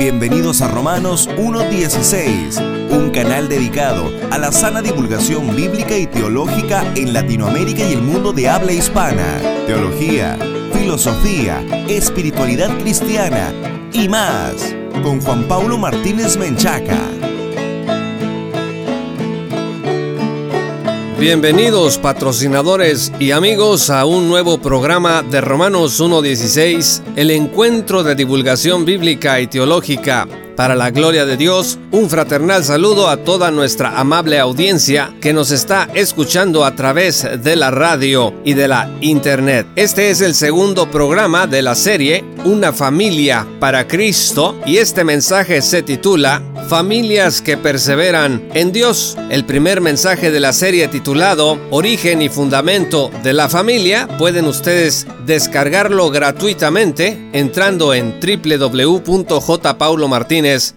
Bienvenidos a Romanos 1.16, un canal dedicado a la sana divulgación bíblica y teológica en Latinoamérica y el mundo de habla hispana. Teología, filosofía, espiritualidad cristiana y más, con Juan Paulo Martínez Menchaca. Bienvenidos patrocinadores y amigos a un nuevo programa de Romanos 1.16, el encuentro de divulgación bíblica y teológica para la gloria de Dios, un fraternal saludo a toda nuestra amable audiencia que nos está escuchando a través de la radio y de la internet. Este es el segundo programa de la serie Una familia para Cristo y este mensaje se titula Familias que perseveran en Dios. El primer mensaje de la serie titulado Origen y Fundamento de la Familia pueden ustedes descargarlo gratuitamente entrando en www.jpaulomartinez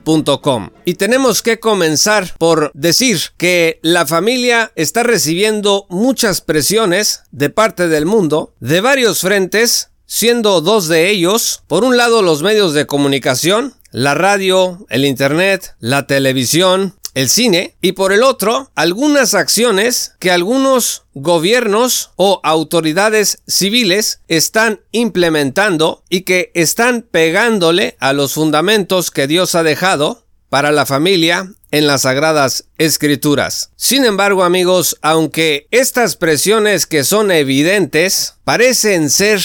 y tenemos que comenzar por decir que la familia está recibiendo muchas presiones de parte del mundo, de varios frentes, siendo dos de ellos, por un lado los medios de comunicación, la radio, el internet, la televisión, el cine, y por el otro, algunas acciones que algunos gobiernos o autoridades civiles están implementando y que están pegándole a los fundamentos que Dios ha dejado para la familia en las sagradas escrituras. Sin embargo, amigos, aunque estas presiones que son evidentes parecen ser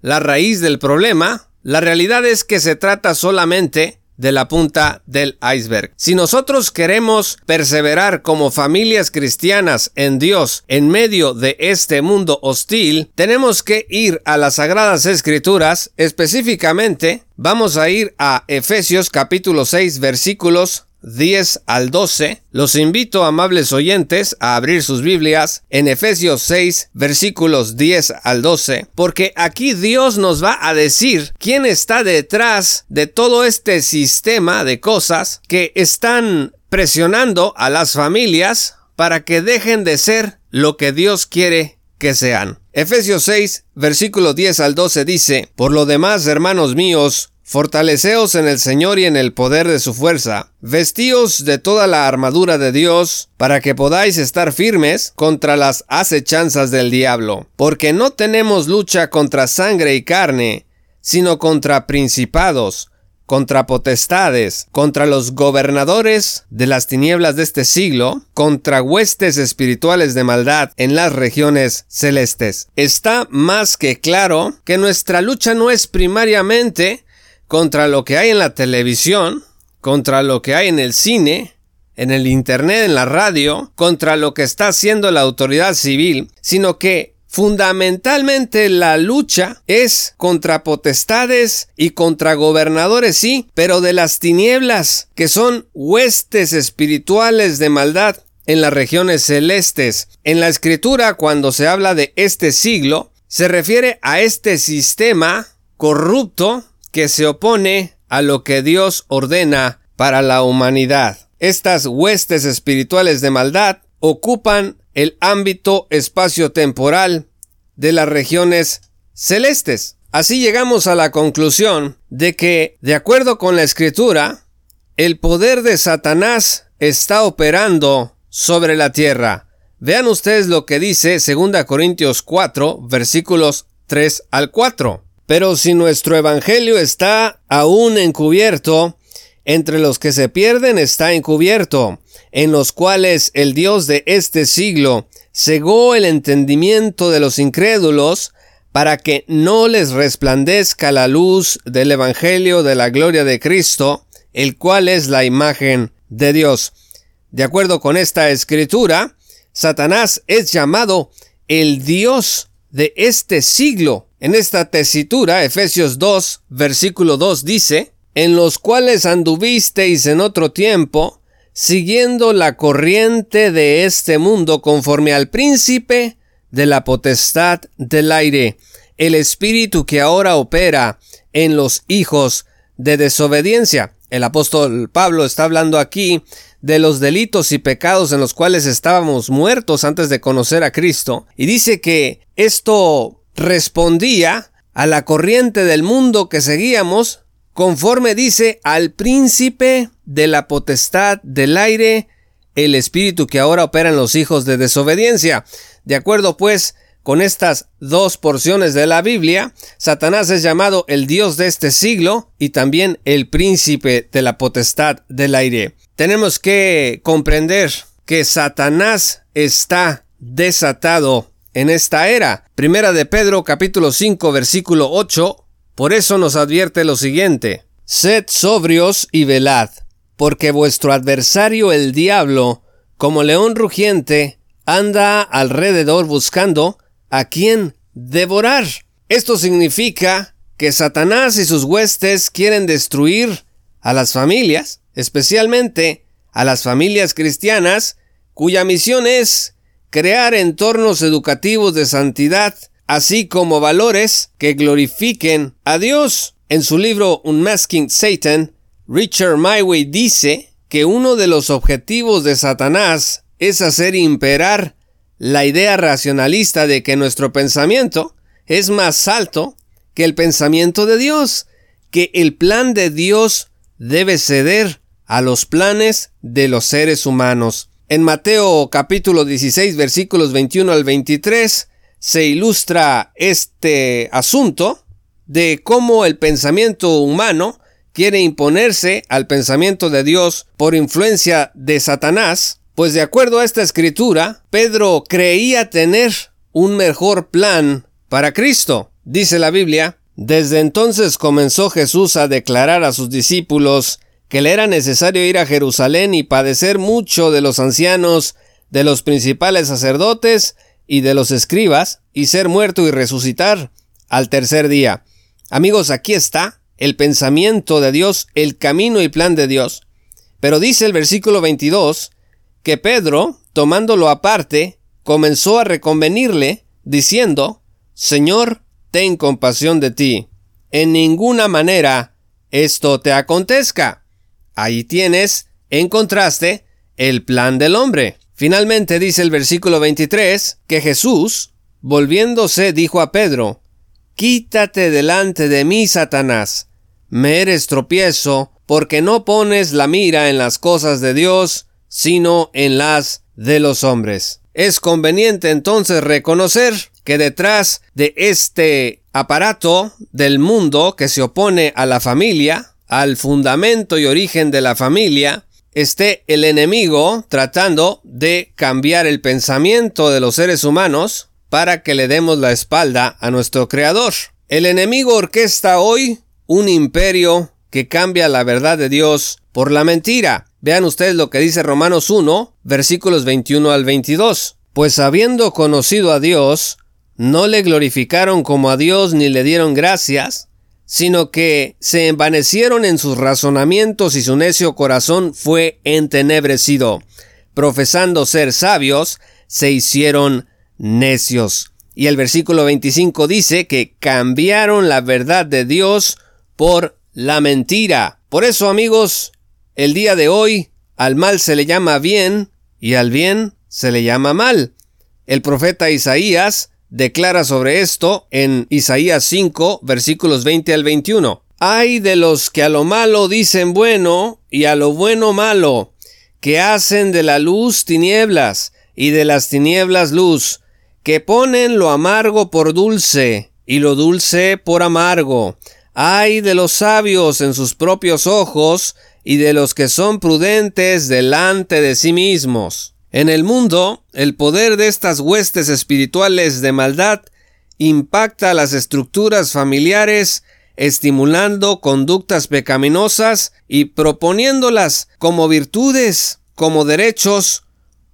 la raíz del problema, la realidad es que se trata solamente de la punta del iceberg. Si nosotros queremos perseverar como familias cristianas en Dios en medio de este mundo hostil, tenemos que ir a las sagradas escrituras, específicamente vamos a ir a Efesios capítulo 6 versículos 10 al 12, los invito, amables oyentes, a abrir sus Biblias en Efesios 6, versículos 10 al 12, porque aquí Dios nos va a decir quién está detrás de todo este sistema de cosas que están presionando a las familias para que dejen de ser lo que Dios quiere que sean. Efesios 6, versículo 10 al 12 dice, Por lo demás, hermanos míos, Fortaleceos en el Señor y en el poder de su fuerza. Vestíos de toda la armadura de Dios, para que podáis estar firmes contra las acechanzas del diablo. Porque no tenemos lucha contra sangre y carne, sino contra principados, contra potestades, contra los gobernadores de las tinieblas de este siglo, contra huestes espirituales de maldad en las regiones celestes. Está más que claro que nuestra lucha no es primariamente contra lo que hay en la televisión, contra lo que hay en el cine, en el Internet, en la radio, contra lo que está haciendo la autoridad civil, sino que Fundamentalmente la lucha es contra potestades y contra gobernadores, sí, pero de las tinieblas, que son huestes espirituales de maldad en las regiones celestes. En la escritura, cuando se habla de este siglo, se refiere a este sistema corrupto que se opone a lo que Dios ordena para la humanidad. Estas huestes espirituales de maldad ocupan el ámbito espacio-temporal de las regiones celestes. Así llegamos a la conclusión de que, de acuerdo con la escritura, el poder de Satanás está operando sobre la tierra. Vean ustedes lo que dice 2 Corintios 4, versículos 3 al 4. Pero si nuestro Evangelio está aún encubierto, entre los que se pierden está encubierto, en los cuales el Dios de este siglo cegó el entendimiento de los incrédulos, para que no les resplandezca la luz del Evangelio de la gloria de Cristo, el cual es la imagen de Dios. De acuerdo con esta escritura, Satanás es llamado el Dios de este siglo, en esta tesitura, Efesios 2, versículo 2 dice, en los cuales anduvisteis en otro tiempo, siguiendo la corriente de este mundo conforme al príncipe de la potestad del aire, el espíritu que ahora opera en los hijos de desobediencia. El apóstol Pablo está hablando aquí de los delitos y pecados en los cuales estábamos muertos antes de conocer a Cristo, y dice que esto respondía a la corriente del mundo que seguíamos conforme dice al príncipe de la potestad del aire, el espíritu que ahora opera en los hijos de desobediencia. De acuerdo pues con estas dos porciones de la Biblia, Satanás es llamado el Dios de este siglo y también el príncipe de la potestad del aire. Tenemos que comprender que Satanás está desatado en esta era. Primera de Pedro capítulo 5 versículo 8, por eso nos advierte lo siguiente. Sed sobrios y velad, porque vuestro adversario el diablo, como león rugiente, anda alrededor buscando a quien devorar. Esto significa que Satanás y sus huestes quieren destruir a las familias, especialmente a las familias cristianas, cuya misión es crear entornos educativos de santidad, así como valores que glorifiquen a Dios. En su libro Unmasking Satan, Richard Myway dice que uno de los objetivos de Satanás es hacer imperar la idea racionalista de que nuestro pensamiento es más alto que el pensamiento de Dios, que el plan de Dios debe ceder a los planes de los seres humanos. En Mateo capítulo 16 versículos 21 al 23 se ilustra este asunto de cómo el pensamiento humano quiere imponerse al pensamiento de Dios por influencia de Satanás pues de acuerdo a esta escritura, Pedro creía tener un mejor plan para Cristo. Dice la Biblia, desde entonces comenzó Jesús a declarar a sus discípulos que le era necesario ir a Jerusalén y padecer mucho de los ancianos, de los principales sacerdotes y de los escribas, y ser muerto y resucitar al tercer día. Amigos, aquí está el pensamiento de Dios, el camino y plan de Dios. Pero dice el versículo 22 que Pedro, tomándolo aparte, comenzó a reconvenirle, diciendo, Señor, ten compasión de ti. En ninguna manera esto te acontezca. Ahí tienes, en contraste, el plan del hombre. Finalmente dice el versículo 23 que Jesús, volviéndose, dijo a Pedro, Quítate delante de mí, Satanás. Me eres tropiezo, porque no pones la mira en las cosas de Dios, sino en las de los hombres. Es conveniente entonces reconocer que detrás de este aparato del mundo que se opone a la familia, al fundamento y origen de la familia, esté el enemigo tratando de cambiar el pensamiento de los seres humanos para que le demos la espalda a nuestro Creador. El enemigo orquesta hoy un imperio que cambia la verdad de Dios por la mentira. Vean ustedes lo que dice Romanos 1, versículos 21 al 22. Pues habiendo conocido a Dios, no le glorificaron como a Dios ni le dieron gracias, sino que se envanecieron en sus razonamientos y su necio corazón fue entenebrecido. Profesando ser sabios, se hicieron necios. Y el versículo 25 dice que cambiaron la verdad de Dios por la mentira. Por eso, amigos, el día de hoy al mal se le llama bien y al bien se le llama mal. El profeta Isaías declara sobre esto en Isaías 5 versículos 20 al 21. Hay de los que a lo malo dicen bueno y a lo bueno malo, que hacen de la luz tinieblas y de las tinieblas luz, que ponen lo amargo por dulce y lo dulce por amargo. Hay de los sabios en sus propios ojos y de los que son prudentes delante de sí mismos. En el mundo, el poder de estas huestes espirituales de maldad impacta las estructuras familiares, estimulando conductas pecaminosas y proponiéndolas como virtudes, como derechos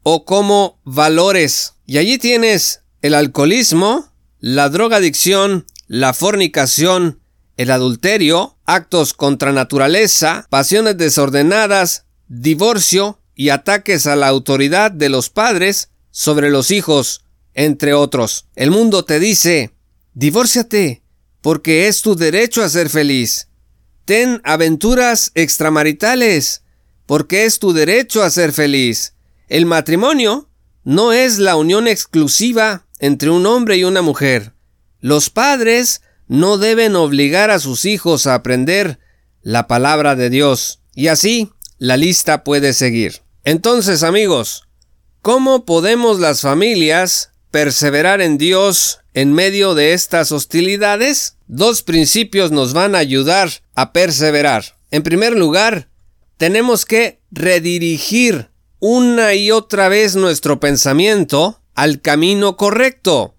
o como valores. Y allí tienes el alcoholismo, la drogadicción, la fornicación, el adulterio, actos contra naturaleza, pasiones desordenadas, divorcio y ataques a la autoridad de los padres sobre los hijos, entre otros. El mundo te dice, divórciate, porque es tu derecho a ser feliz. Ten aventuras extramaritales, porque es tu derecho a ser feliz. El matrimonio no es la unión exclusiva entre un hombre y una mujer. Los padres no deben obligar a sus hijos a aprender la palabra de Dios. Y así la lista puede seguir. Entonces, amigos, ¿cómo podemos las familias perseverar en Dios en medio de estas hostilidades? Dos principios nos van a ayudar a perseverar. En primer lugar, tenemos que redirigir una y otra vez nuestro pensamiento al camino correcto.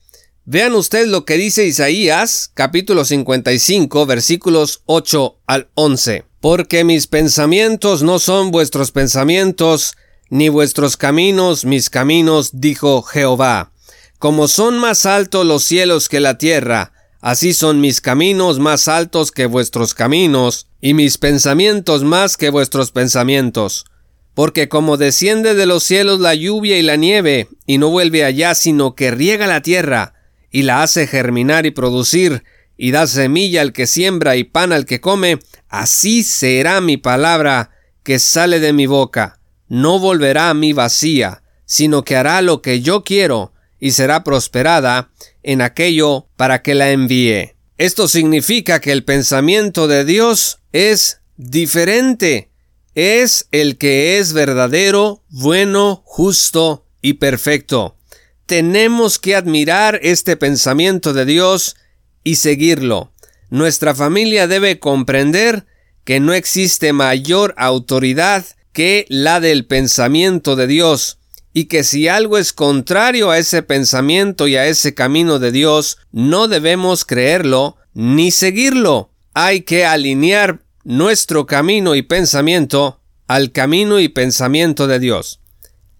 Vean ustedes lo que dice Isaías capítulo 55 versículos 8 al 11. Porque mis pensamientos no son vuestros pensamientos, ni vuestros caminos mis caminos, dijo Jehová. Como son más altos los cielos que la tierra, así son mis caminos más altos que vuestros caminos, y mis pensamientos más que vuestros pensamientos. Porque como desciende de los cielos la lluvia y la nieve, y no vuelve allá, sino que riega la tierra, y la hace germinar y producir, y da semilla al que siembra y pan al que come, así será mi palabra que sale de mi boca. No volverá a mí vacía, sino que hará lo que yo quiero, y será prosperada en aquello para que la envíe. Esto significa que el pensamiento de Dios es diferente. Es el que es verdadero, bueno, justo y perfecto. Tenemos que admirar este pensamiento de Dios y seguirlo. Nuestra familia debe comprender que no existe mayor autoridad que la del pensamiento de Dios, y que si algo es contrario a ese pensamiento y a ese camino de Dios, no debemos creerlo ni seguirlo. Hay que alinear nuestro camino y pensamiento al camino y pensamiento de Dios.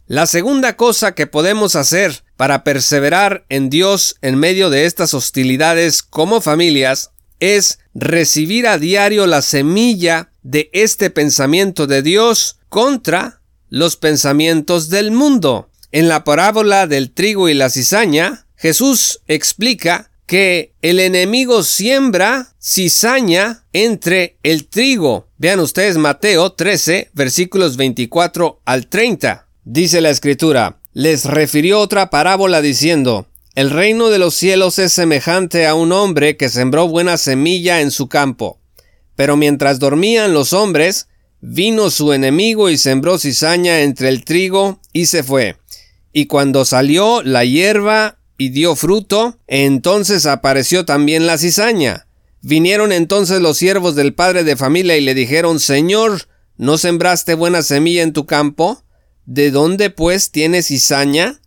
La segunda cosa que podemos hacer para perseverar en Dios en medio de estas hostilidades como familias es recibir a diario la semilla de este pensamiento de Dios contra los pensamientos del mundo. En la parábola del trigo y la cizaña, Jesús explica que el enemigo siembra cizaña entre el trigo. Vean ustedes Mateo 13, versículos 24 al 30. Dice la escritura, les refirió otra parábola diciendo, el reino de los cielos es semejante a un hombre que sembró buena semilla en su campo. Pero mientras dormían los hombres, Vino su enemigo y sembró cizaña entre el trigo y se fue. Y cuando salió la hierba y dio fruto, entonces apareció también la cizaña. Vinieron entonces los siervos del padre de familia y le dijeron, Señor, ¿no sembraste buena semilla en tu campo? ¿De dónde pues tienes cizaña?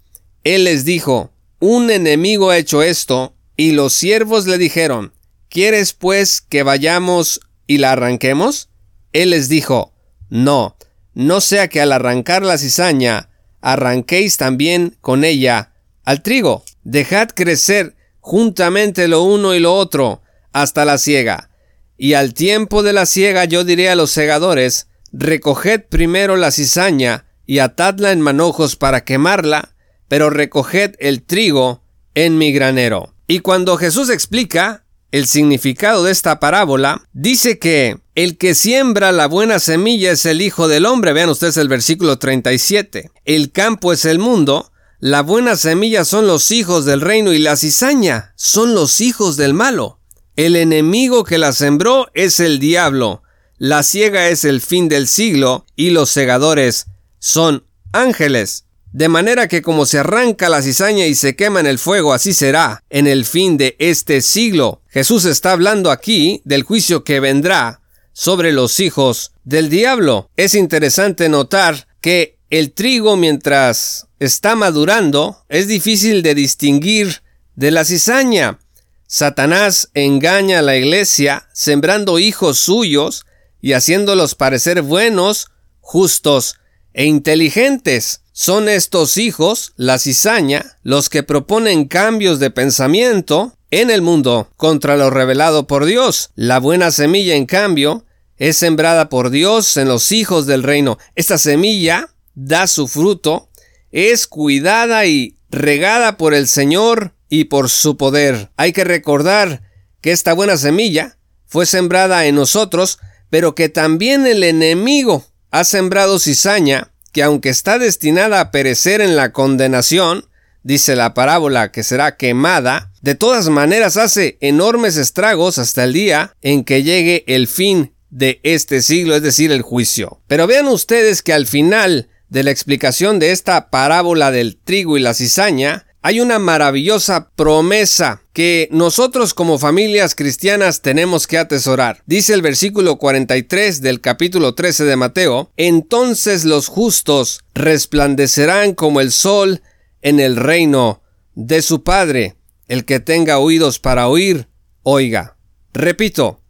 Él les dijo, Un enemigo ha hecho esto, y los siervos le dijeron, ¿Quieres pues que vayamos y la arranquemos? Él les dijo, No, no sea que al arrancar la cizaña, arranquéis también con ella al trigo. Dejad crecer juntamente lo uno y lo otro hasta la siega. Y al tiempo de la siega yo diré a los segadores, recoged primero la cizaña y atadla en manojos para quemarla, pero recoged el trigo en mi granero. Y cuando Jesús explica el significado de esta parábola, dice que el que siembra la buena semilla es el Hijo del Hombre. Vean ustedes el versículo 37. El campo es el mundo, la buena semilla son los hijos del reino y la cizaña son los hijos del malo. El enemigo que la sembró es el diablo. La ciega es el fin del siglo y los segadores son ángeles. De manera que como se arranca la cizaña y se quema en el fuego, así será en el fin de este siglo. Jesús está hablando aquí del juicio que vendrá sobre los hijos del diablo. Es interesante notar que el trigo mientras está madurando es difícil de distinguir de la cizaña. Satanás engaña a la iglesia sembrando hijos suyos y haciéndolos parecer buenos, justos e inteligentes. Son estos hijos, la cizaña, los que proponen cambios de pensamiento en el mundo contra lo revelado por Dios. La buena semilla, en cambio, es sembrada por Dios en los hijos del reino. Esta semilla da su fruto, es cuidada y regada por el Señor y por su poder. Hay que recordar que esta buena semilla fue sembrada en nosotros, pero que también el enemigo ha sembrado cizaña que aunque está destinada a perecer en la condenación, dice la parábola que será quemada, de todas maneras hace enormes estragos hasta el día en que llegue el fin de este siglo, es decir, el juicio. Pero vean ustedes que al final de la explicación de esta parábola del trigo y la cizaña, hay una maravillosa promesa que nosotros como familias cristianas tenemos que atesorar. Dice el versículo 43 del capítulo 13 de Mateo, entonces los justos resplandecerán como el sol en el reino de su Padre. El que tenga oídos para oír, oiga. Repito,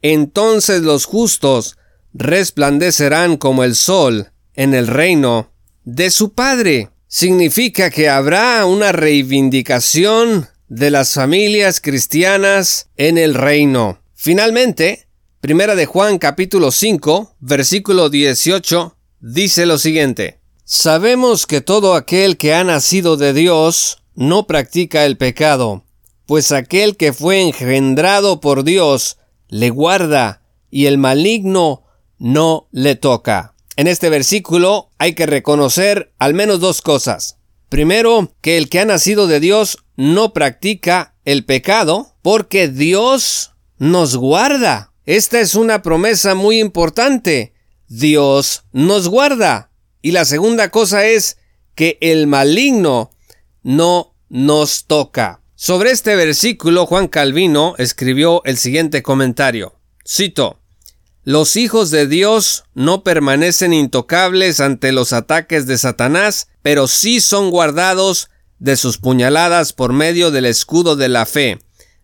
entonces los justos resplandecerán como el sol en el reino de su Padre significa que habrá una reivindicación de las familias cristianas en el reino. Finalmente, Primera de Juan capítulo 5, versículo 18 dice lo siguiente: Sabemos que todo aquel que ha nacido de Dios no practica el pecado, pues aquel que fue engendrado por Dios le guarda y el maligno no le toca. En este versículo hay que reconocer al menos dos cosas. Primero, que el que ha nacido de Dios no practica el pecado porque Dios nos guarda. Esta es una promesa muy importante. Dios nos guarda. Y la segunda cosa es que el maligno no nos toca. Sobre este versículo, Juan Calvino escribió el siguiente comentario. Cito, los hijos de Dios no permanecen intocables ante los ataques de Satanás, pero sí son guardados de sus puñaladas por medio del escudo de la fe,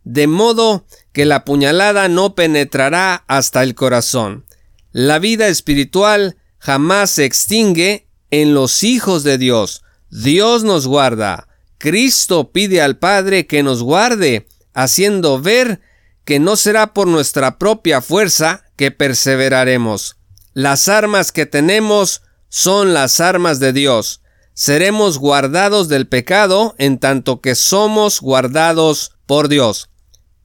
de modo que la puñalada no penetrará hasta el corazón. La vida espiritual jamás se extingue en los hijos de Dios. Dios nos guarda. Cristo pide al Padre que nos guarde, haciendo ver que no será por nuestra propia fuerza que perseveraremos. Las armas que tenemos son las armas de Dios. Seremos guardados del pecado en tanto que somos guardados por Dios.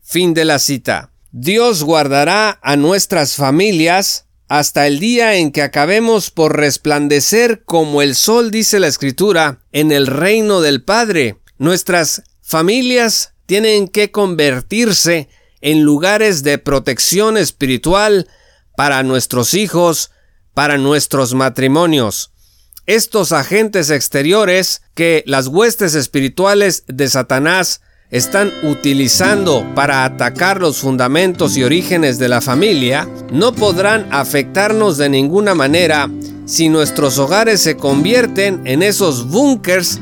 Fin de la cita. Dios guardará a nuestras familias hasta el día en que acabemos por resplandecer como el sol, dice la Escritura, en el reino del Padre. Nuestras familias tienen que convertirse en lugares de protección espiritual para nuestros hijos, para nuestros matrimonios. Estos agentes exteriores que las huestes espirituales de Satanás están utilizando para atacar los fundamentos y orígenes de la familia no podrán afectarnos de ninguna manera si nuestros hogares se convierten en esos búnkers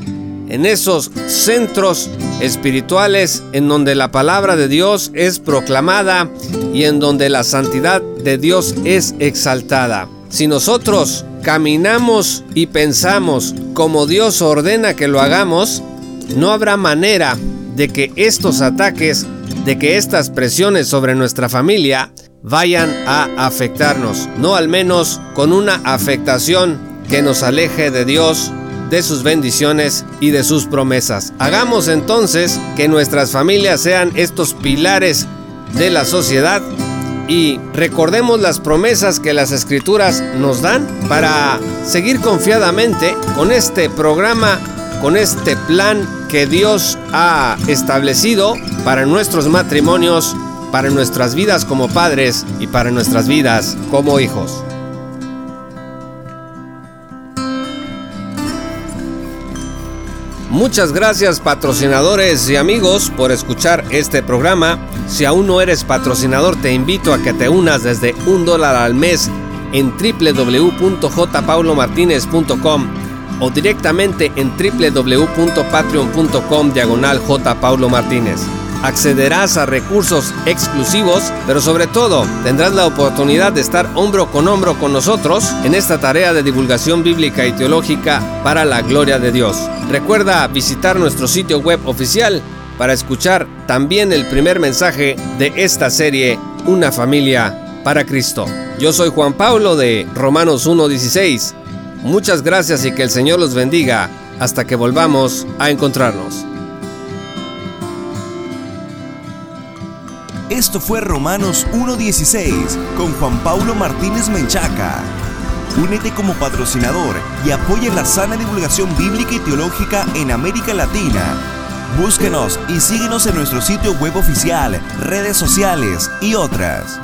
en esos centros espirituales en donde la palabra de Dios es proclamada y en donde la santidad de Dios es exaltada. Si nosotros caminamos y pensamos como Dios ordena que lo hagamos, no habrá manera de que estos ataques, de que estas presiones sobre nuestra familia vayan a afectarnos, no al menos con una afectación que nos aleje de Dios de sus bendiciones y de sus promesas. Hagamos entonces que nuestras familias sean estos pilares de la sociedad y recordemos las promesas que las escrituras nos dan para seguir confiadamente con este programa, con este plan que Dios ha establecido para nuestros matrimonios, para nuestras vidas como padres y para nuestras vidas como hijos. Muchas gracias patrocinadores y amigos por escuchar este programa. Si aún no eres patrocinador te invito a que te unas desde un dólar al mes en www.jpaulomartinez.com o directamente en www.patreon.com diagonal Martínez accederás a recursos exclusivos, pero sobre todo tendrás la oportunidad de estar hombro con hombro con nosotros en esta tarea de divulgación bíblica y teológica para la gloria de Dios. Recuerda visitar nuestro sitio web oficial para escuchar también el primer mensaje de esta serie, Una familia para Cristo. Yo soy Juan Pablo de Romanos 1.16. Muchas gracias y que el Señor los bendiga hasta que volvamos a encontrarnos. Esto fue Romanos 1.16 con Juan Pablo Martínez Menchaca. Únete como patrocinador y apoya la sana divulgación bíblica y teológica en América Latina. Búsquenos y síguenos en nuestro sitio web oficial, redes sociales y otras.